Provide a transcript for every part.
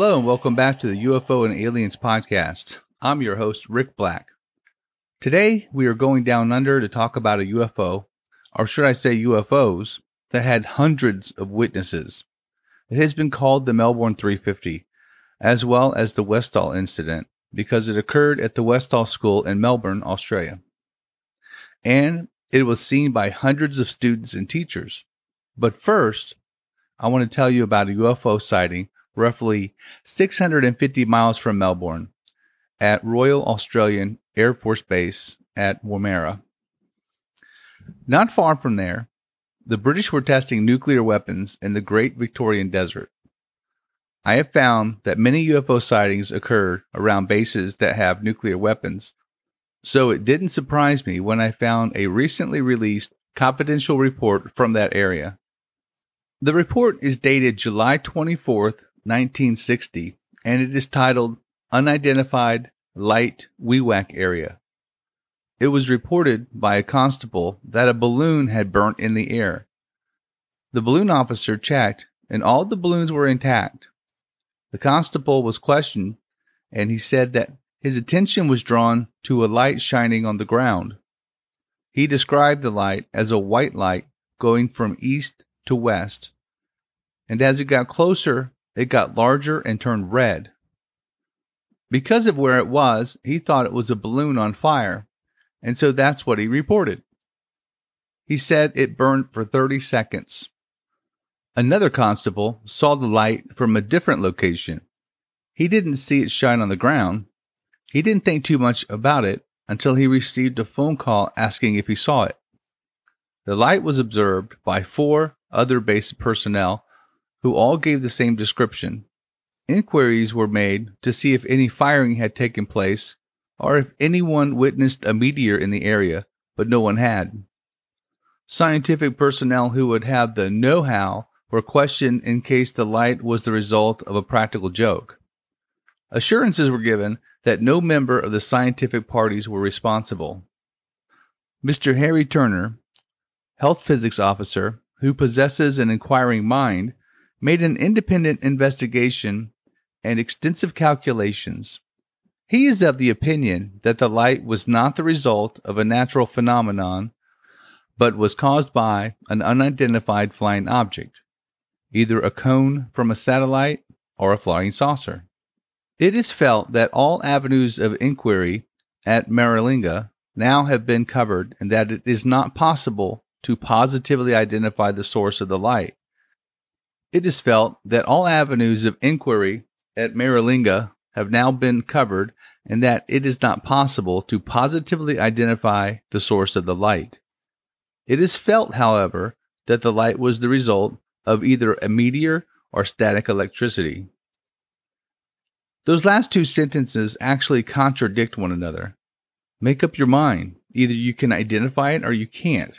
Hello, and welcome back to the UFO and Aliens podcast. I'm your host, Rick Black. Today, we are going down under to talk about a UFO, or should I say UFOs, that had hundreds of witnesses. It has been called the Melbourne 350, as well as the Westall incident, because it occurred at the Westall School in Melbourne, Australia. And it was seen by hundreds of students and teachers. But first, I want to tell you about a UFO sighting roughly 650 miles from Melbourne at Royal Australian Air Force Base at Woomera. Not far from there, the British were testing nuclear weapons in the Great Victorian Desert. I have found that many UFO sightings occur around bases that have nuclear weapons, so it didn't surprise me when I found a recently released confidential report from that area. The report is dated July 24th, 1960, and it is titled Unidentified Light Wewak Area. It was reported by a constable that a balloon had burnt in the air. The balloon officer checked, and all the balloons were intact. The constable was questioned, and he said that his attention was drawn to a light shining on the ground. He described the light as a white light going from east to west, and as it got closer, it got larger and turned red. Because of where it was, he thought it was a balloon on fire, and so that's what he reported. He said it burned for 30 seconds. Another constable saw the light from a different location. He didn't see it shine on the ground. He didn't think too much about it until he received a phone call asking if he saw it. The light was observed by four other base personnel who all gave the same description. Inquiries were made to see if any firing had taken place or if anyone witnessed a meteor in the area, but no one had. Scientific personnel who would have the know how were questioned in case the light was the result of a practical joke. Assurances were given that no member of the scientific parties were responsible. Mr. Harry Turner, health physics officer, who possesses an inquiring mind, made an independent investigation and extensive calculations. He is of the opinion that the light was not the result of a natural phenomenon, but was caused by an unidentified flying object, either a cone from a satellite or a flying saucer. It is felt that all avenues of inquiry at Maralinga now have been covered and that it is not possible to positively identify the source of the light. It is felt that all avenues of inquiry at Maralinga have now been covered and that it is not possible to positively identify the source of the light. It is felt, however, that the light was the result of either a meteor or static electricity. Those last two sentences actually contradict one another. Make up your mind. Either you can identify it or you can't.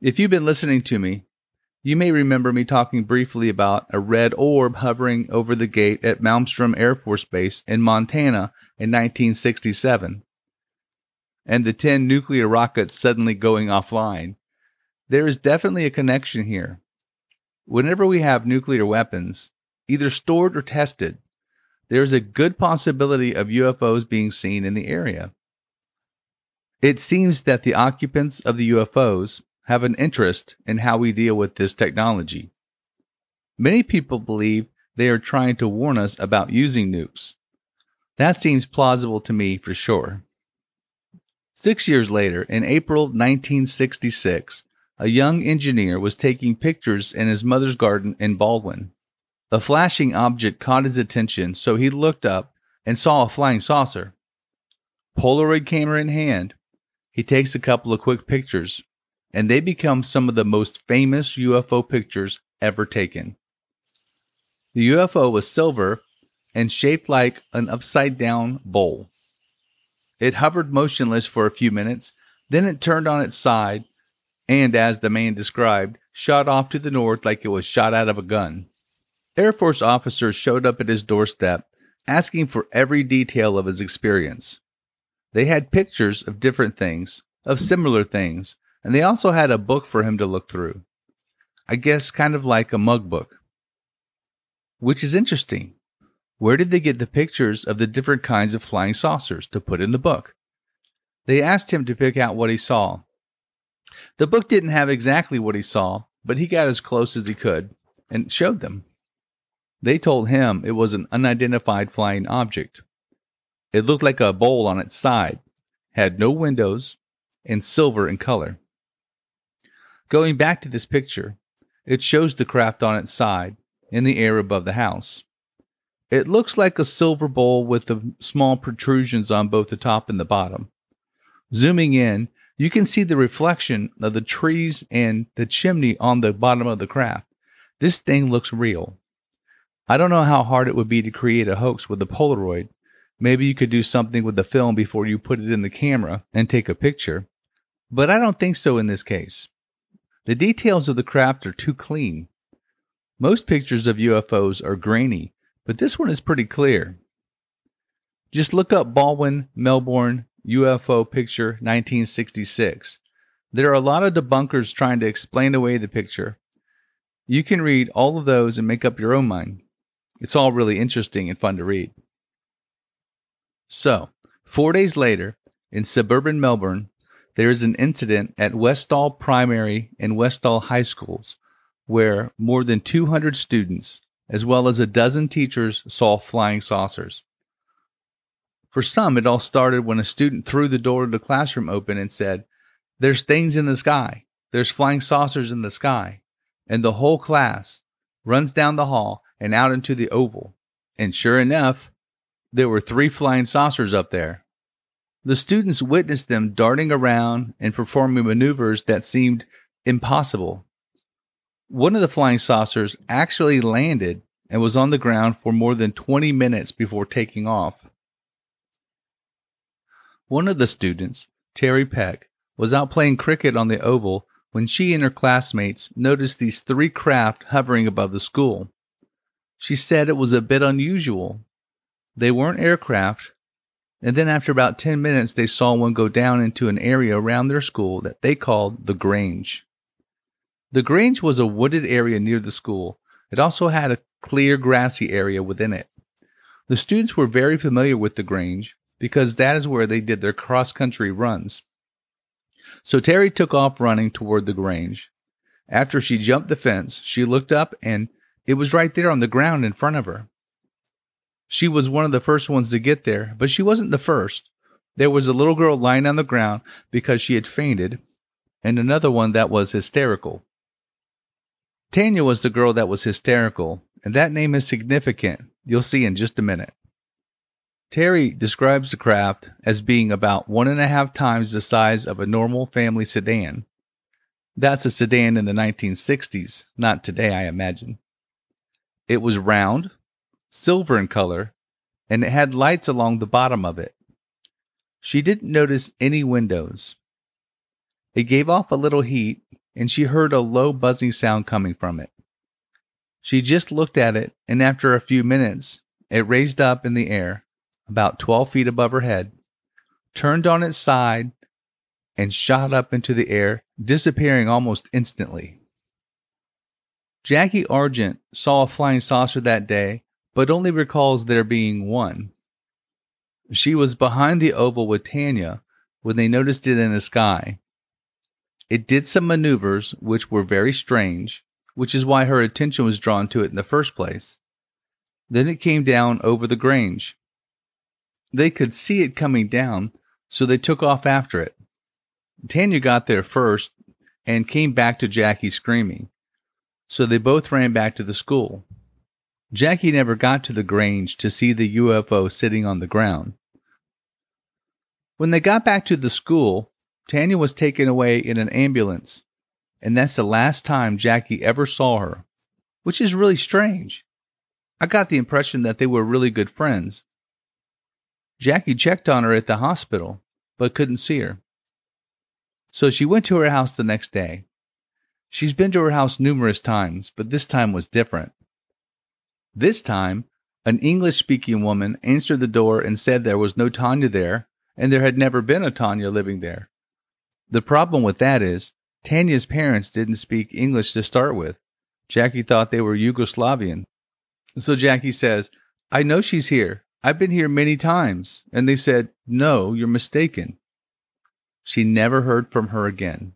If you've been listening to me, you may remember me talking briefly about a red orb hovering over the gate at Malmstrom Air Force Base in Montana in 1967, and the 10 nuclear rockets suddenly going offline. There is definitely a connection here. Whenever we have nuclear weapons, either stored or tested, there is a good possibility of UFOs being seen in the area. It seems that the occupants of the UFOs have an interest in how we deal with this technology. Many people believe they are trying to warn us about using nukes. That seems plausible to me for sure. Six years later, in April 1966, a young engineer was taking pictures in his mother's garden in Balwyn. A flashing object caught his attention, so he looked up and saw a flying saucer. Polaroid camera in hand, he takes a couple of quick pictures and they become some of the most famous UFO pictures ever taken. The UFO was silver and shaped like an upside down bowl. It hovered motionless for a few minutes, then it turned on its side and, as the man described, shot off to the north like it was shot out of a gun. Air Force officers showed up at his doorstep, asking for every detail of his experience. They had pictures of different things, of similar things, and they also had a book for him to look through. I guess kind of like a mug book. which is interesting. Where did they get the pictures of the different kinds of flying saucers to put in the book? They asked him to pick out what he saw. The book didn't have exactly what he saw, but he got as close as he could and showed them. They told him it was an unidentified flying object. It looked like a bowl on its side, had no windows, and silver in color. Going back to this picture, it shows the craft on its side in the air above the house. It looks like a silver bowl with the small protrusions on both the top and the bottom. Zooming in, you can see the reflection of the trees and the chimney on the bottom of the craft. This thing looks real. I don't know how hard it would be to create a hoax with a Polaroid. Maybe you could do something with the film before you put it in the camera and take a picture. But I don't think so in this case. The details of the craft are too clean. Most pictures of UFOs are grainy, but this one is pretty clear. Just look up Balwyn, Melbourne, UFO picture 1966. There are a lot of debunkers trying to explain away the picture. You can read all of those and make up your own mind. It's all really interesting and fun to read. So, four days later, in suburban Melbourne, there is an incident at Westall Primary and Westall High Schools where more than 200 students, as well as a dozen teachers, saw flying saucers. For some, it all started when a student threw the door of the classroom open and said, There's things in the sky. There's flying saucers in the sky. And the whole class runs down the hall and out into the oval. And sure enough, there were three flying saucers up there. The students witnessed them darting around and performing maneuvers that seemed impossible. One of the flying saucers actually landed and was on the ground for more than 20 minutes before taking off. One of the students, Terry Peck, was out playing cricket on the oval when she and her classmates noticed these three craft hovering above the school. She said it was a bit unusual. They weren't aircraft, and then after about 10 minutes, they saw one go down into an area around their school that they called the Grange. The Grange was a wooded area near the school. It also had a clear grassy area within it. The students were very familiar with the Grange because that is where they did their cross country runs. So Terry took off running toward the Grange. After she jumped the fence, she looked up and it was right there on the ground in front of her. She was one of the first ones to get there, but she wasn't the first. There was a little girl lying on the ground because she had fainted, and another one that was hysterical. Tanya was the girl that was hysterical, and that name is significant. You'll see in just a minute. Terry describes the craft as being about one and a half times the size of a normal family sedan. That's a sedan in the 1960s, not today, I imagine. It was round, silver in color, and it had lights along the bottom of it. She didn't notice any windows. It gave off a little heat, and she heard a low buzzing sound coming from it. She just looked at it, and after a few minutes, it raised up in the air about 12 feet above her head, turned on its side, and shot up into the air, disappearing almost instantly. Jackie Argent saw a flying saucer that day, but only recalls there being one. She was behind the oval with Tanya when they noticed it in the sky. It did some maneuvers which were very strange, which is why her attention was drawn to it in the first place. Then it came down over the Grange. They could see it coming down, so they took off after it. Tanya got there first and came back to Jackie screaming. So they both ran back to the school. Jackie never got to the Grange to see the UFO sitting on the ground. When they got back to the school, Tanya was taken away in an ambulance, and that's the last time Jackie ever saw her, which is really strange. I got the impression that they were really good friends, Jackie checked on her at the hospital, but couldn't see her. So she went to her house the next day. She's been to her house numerous times, but this time was different. This time, an English speaking woman answered the door and said there was no Tanya there, and there had never been a Tanya living there. The problem with that is, Tanya's parents didn't speak English to start with. Jackie thought they were Yugoslavian. So Jackie says, I know she's here. I've been here many times. And they said, No, you're mistaken. She never heard from her again.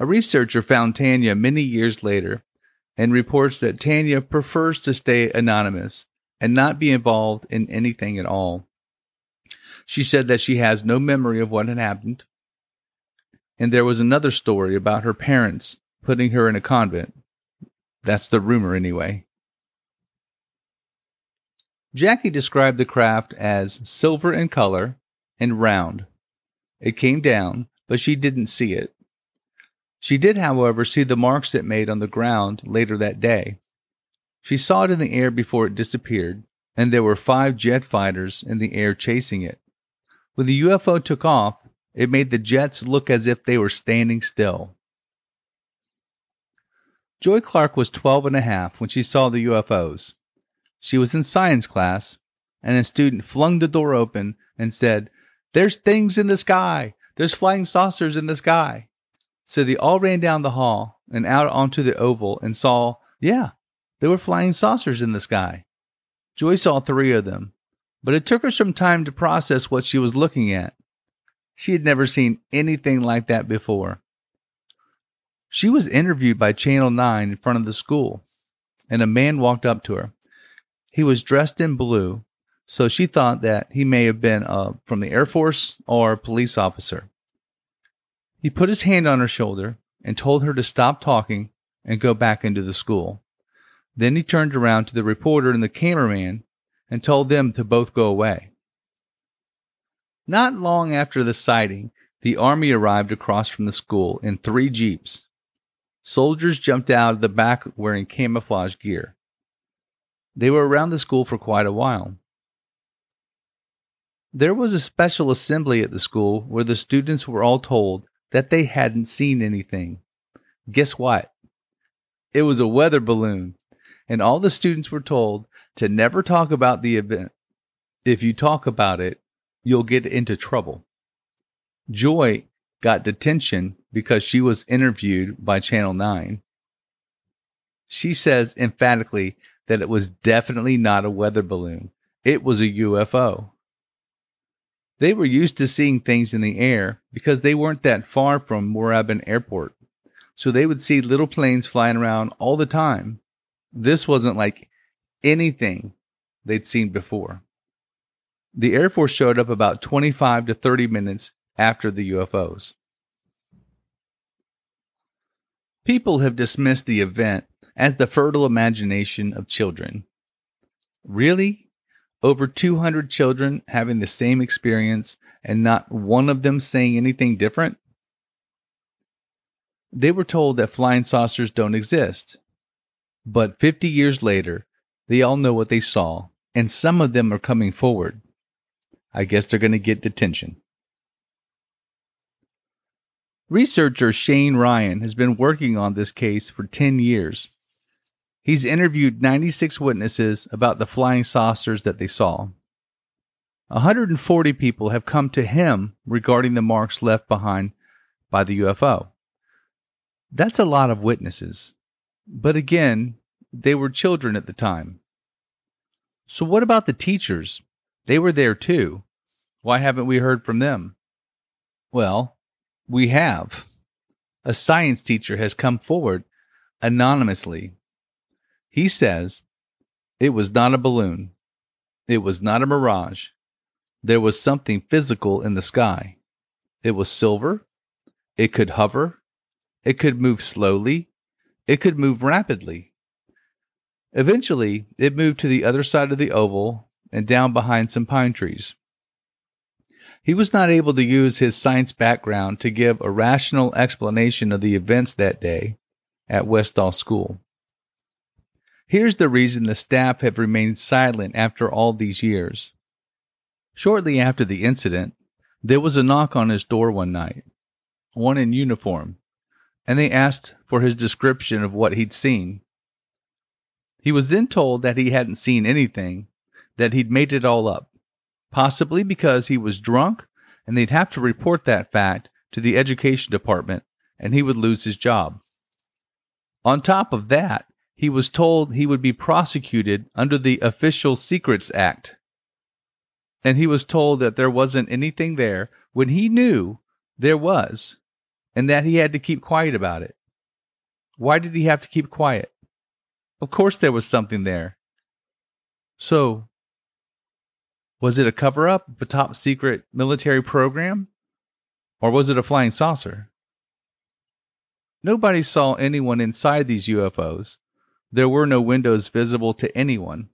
A researcher found Tanya many years later and reports that Tanya prefers to stay anonymous and not be involved in anything at all. She said that she has no memory of what had happened. And there was another story about her parents putting her in a convent. That's the rumor, anyway. Jackie described the craft as silver in color and round. It came down, but she didn't see it. She did, however, see the marks it made on the ground later that day. She saw it in the air before it disappeared, and there were five jet fighters in the air chasing it. When the UFO took off, it made the jets look as if they were standing still. Joy Clark was 12 and a half when she saw the UFOs. She was in science class, and a student flung the door open and said, There's things in the sky! There's flying saucers in the sky! So they all ran down the hall and out onto the oval and saw, yeah, there were flying saucers in the sky. Joy saw three of them, but it took her some time to process what she was looking at. She had never seen anything like that before. She was interviewed by Channel 9 in front of the school, and a man walked up to her. He was dressed in blue, so she thought that he may have been uh, from the Air Force or a police officer. He put his hand on her shoulder and told her to stop talking and go back into the school. Then he turned around to the reporter and the cameraman and told them to both go away. Not long after the sighting, the army arrived across from the school in three jeeps. Soldiers jumped out of the back wearing camouflage gear. They were around the school for quite a while. There was a special assembly at the school where the students were all told that they hadn't seen anything. Guess what? It was a weather balloon, and all the students were told to never talk about the event. If you talk about it, you'll get into trouble. Joy got detention because she was interviewed by Channel 9. She says emphatically that it was definitely not a weather balloon. It was a UFO. They were used to seeing things in the air because they weren't that far from Moorabbin Airport. So they would see little planes flying around all the time. This wasn't like anything they'd seen before. The Air Force showed up about 25 to 30 minutes after the UFOs. People have dismissed the event as the fertile imagination of children. Really? Over 200 children having the same experience and not one of them saying anything different? They were told that flying saucers don't exist. But 50 years later, they all know what they saw, and some of them are coming forward. I guess they're going to get detention. Researcher Shane Ryan has been working on this case for 10 years. He's interviewed 96 witnesses about the flying saucers that they saw. 140 people have come to him regarding the marks left behind by the UFO. That's a lot of witnesses. But again, they were children at the time. So, what about the teachers? They were there too. Why haven't we heard from them? Well, we have. A science teacher has come forward anonymously he says, It was not a balloon. It was not a mirage. There was something physical in the sky. It was silver. It could hover. It could move slowly. It could move rapidly. Eventually, it moved to the other side of the oval and down behind some pine trees. He was not able to use his science background to give a rational explanation of the events that day at Westall School. Here's the reason the staff have remained silent after all these years. Shortly after the incident, there was a knock on his door one night, one in uniform, and they asked for his description of what he'd seen. He was then told that he hadn't seen anything, that he'd made it all up, possibly because he was drunk and they'd have to report that fact to the education department and he would lose his job. On top of that, he was told he would be prosecuted under the Official Secrets Act. And he was told that there wasn't anything there when he knew there was, and that he had to keep quiet about it. Why did he have to keep quiet? Of course, there was something there. So, was it a cover up, a top secret military program? Or was it a flying saucer? Nobody saw anyone inside these UFOs. There were no windows visible to anyone.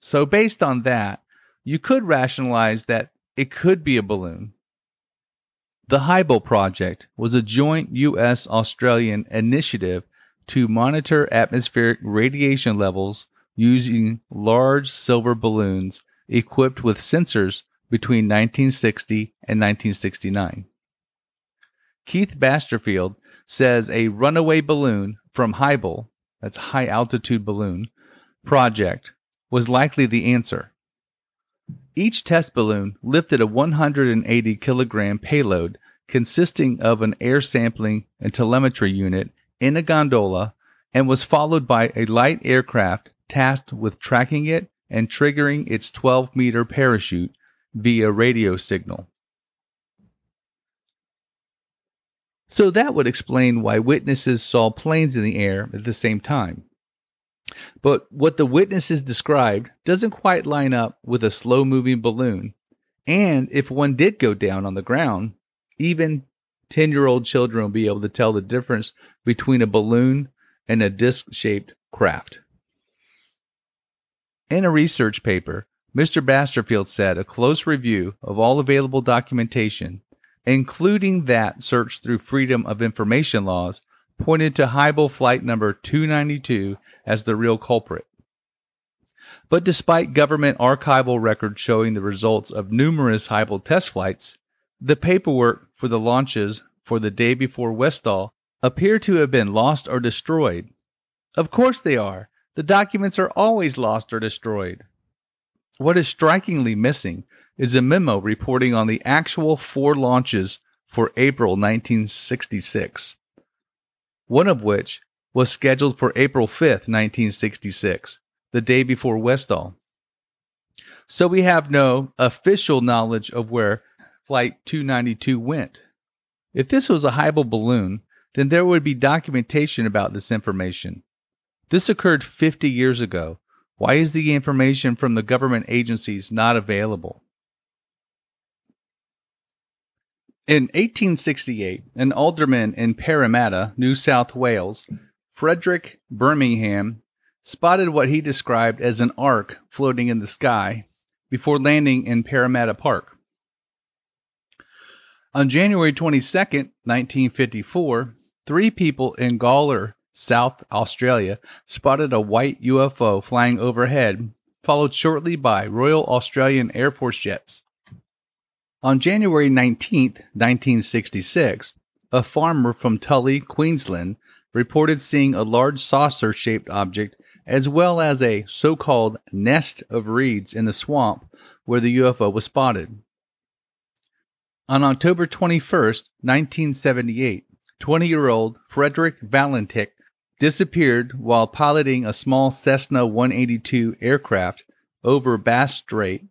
So, based on that, you could rationalize that it could be a balloon. The HIBAL Project was a joint U.S. Australian initiative to monitor atmospheric radiation levels using large silver balloons equipped with sensors between 1960 and 1969. Keith Basterfield says a runaway balloon from HIBAL, that's high altitude balloon, project was likely the answer. Each test balloon lifted a 180 kilogram payload consisting of an air sampling and telemetry unit in a gondola and was followed by a light aircraft tasked with tracking it and triggering its 12 meter parachute via radio signal. So that would explain why witnesses saw planes in the air at the same time. But what the witnesses described doesn't quite line up with a slow moving balloon. And if one did go down on the ground, even 10 year old children will be able to tell the difference between a balloon and a disc shaped craft. In a research paper, Mr. Basterfield said a close review of all available documentation, including that searched through Freedom of Information laws, pointed to HIBAL flight number 292 as the real culprit. But despite government archival records showing the results of numerous HIBAL test flights, the paperwork for the launches for the day before Westall appear to have been lost or destroyed. Of course they are. The documents are always lost or destroyed. What is strikingly missing is a memo reporting on the actual four launches for April 1966, one of which was scheduled for April 5th, 1966, the day before Westall. So we have no official knowledge of where Flight 292 went. If this was a HIBAL balloon, then there would be documentation about this information. This occurred 50 years ago. Why is the information from the government agencies not available? In 1868, an alderman in Parramatta, New South Wales, Frederick Birmingham, spotted what he described as an arc floating in the sky before landing in Parramatta Park. On January 22, 1954, three people in Gawler, South Australia, spotted a white UFO flying overhead, followed shortly by Royal Australian Air Force jets. On January 19, 1966, a farmer from Tully, Queensland, reported seeing a large saucer shaped object as well as a so called nest of reeds in the swamp where the UFO was spotted. On October 21, 1978, 20 year old Frederick Valentik disappeared while piloting a small Cessna 182 aircraft over Bass Strait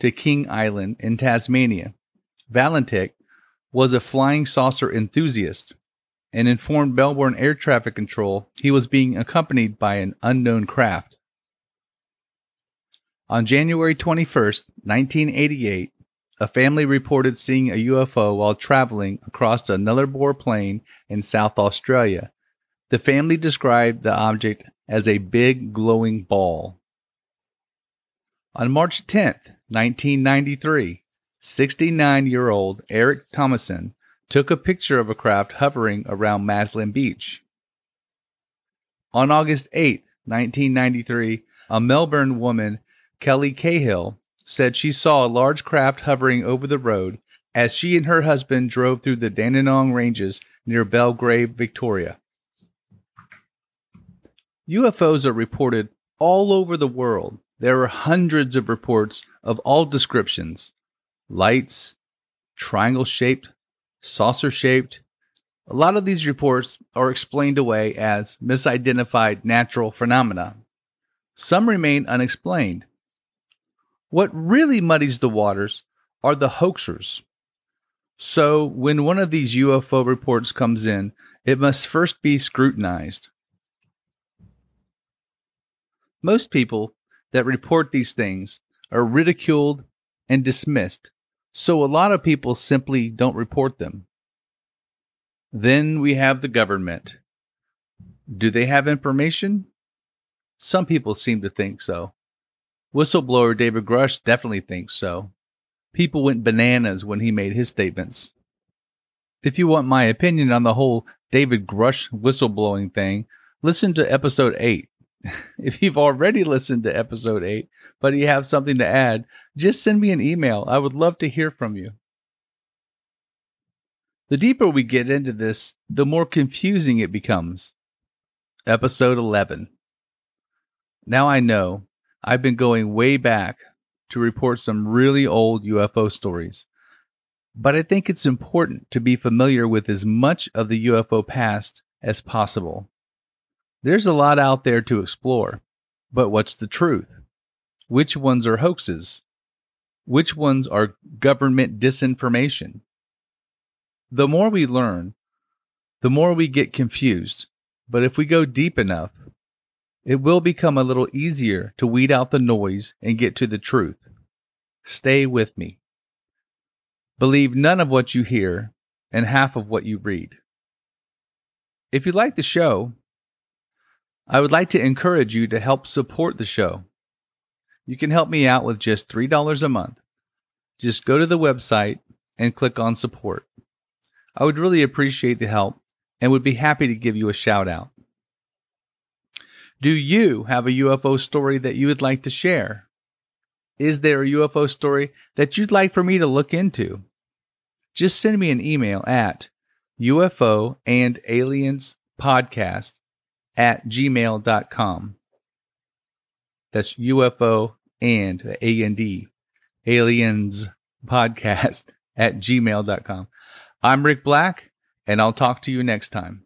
to King Island in Tasmania. Valentik was a flying saucer enthusiast and informed Melbourne Air Traffic Control he was being accompanied by an unknown craft. On January 21, 1988, a family reported seeing a UFO while traveling across a Nullarbor Plain in South Australia. The family described the object as a big glowing ball. On March 10, 1993, 69 year old Eric Thomason took a picture of a craft hovering around Maslin Beach. On August 8, 1993, a Melbourne woman, Kelly Cahill, said she saw a large craft hovering over the road as she and her husband drove through the Dandenong Ranges near Belgrave, Victoria. UFOs are reported all over the world. There are hundreds of reports of all descriptions lights, triangle shaped, saucer shaped, A lot of these reports are explained away as misidentified natural phenomena. Some remain unexplained. What really muddies the waters are the hoaxers. So, when one of these UFO reports comes in, it must first be scrutinized. Most people that report these things are ridiculed and dismissed, so a lot of people simply don't report them. Then we have the government. Do they have information? Some people seem to think so. Whistleblower David Grusch definitely thinks so. People went bananas when he made his statements. If you want my opinion on the whole David Grusch whistleblowing thing, listen to episode 8. if you've already listened to episode 8, but you have something to add, just send me an email. I would love to hear from you. The deeper we get into this, the more confusing it becomes. Episode 11. Now I know I've been going way back to report some really old UFO stories, but I think it's important to be familiar with as much of the UFO past as possible. There's a lot out there to explore, but what's the truth? Which ones are hoaxes? Which ones are government disinformation? The more we learn, the more we get confused. But if we go deep enough, it will become a little easier to weed out the noise and get to the truth. Stay with me. Believe none of what you hear and half of what you read. If you like the show, I would like to encourage you to help support the show. You can help me out with just $3 a month. Just go to the website and click on support. I would really appreciate the help and would be happy to give you a shout out. Do you have a UFO story that you would like to share? Is there a UFO story that you'd like for me to look into? Just send me an email at UFO and aliens podcast at gmail.com. That's UFO and A A N D D aliens podcast at gmail.com. I'm Rick Black, and I'll talk to you next time.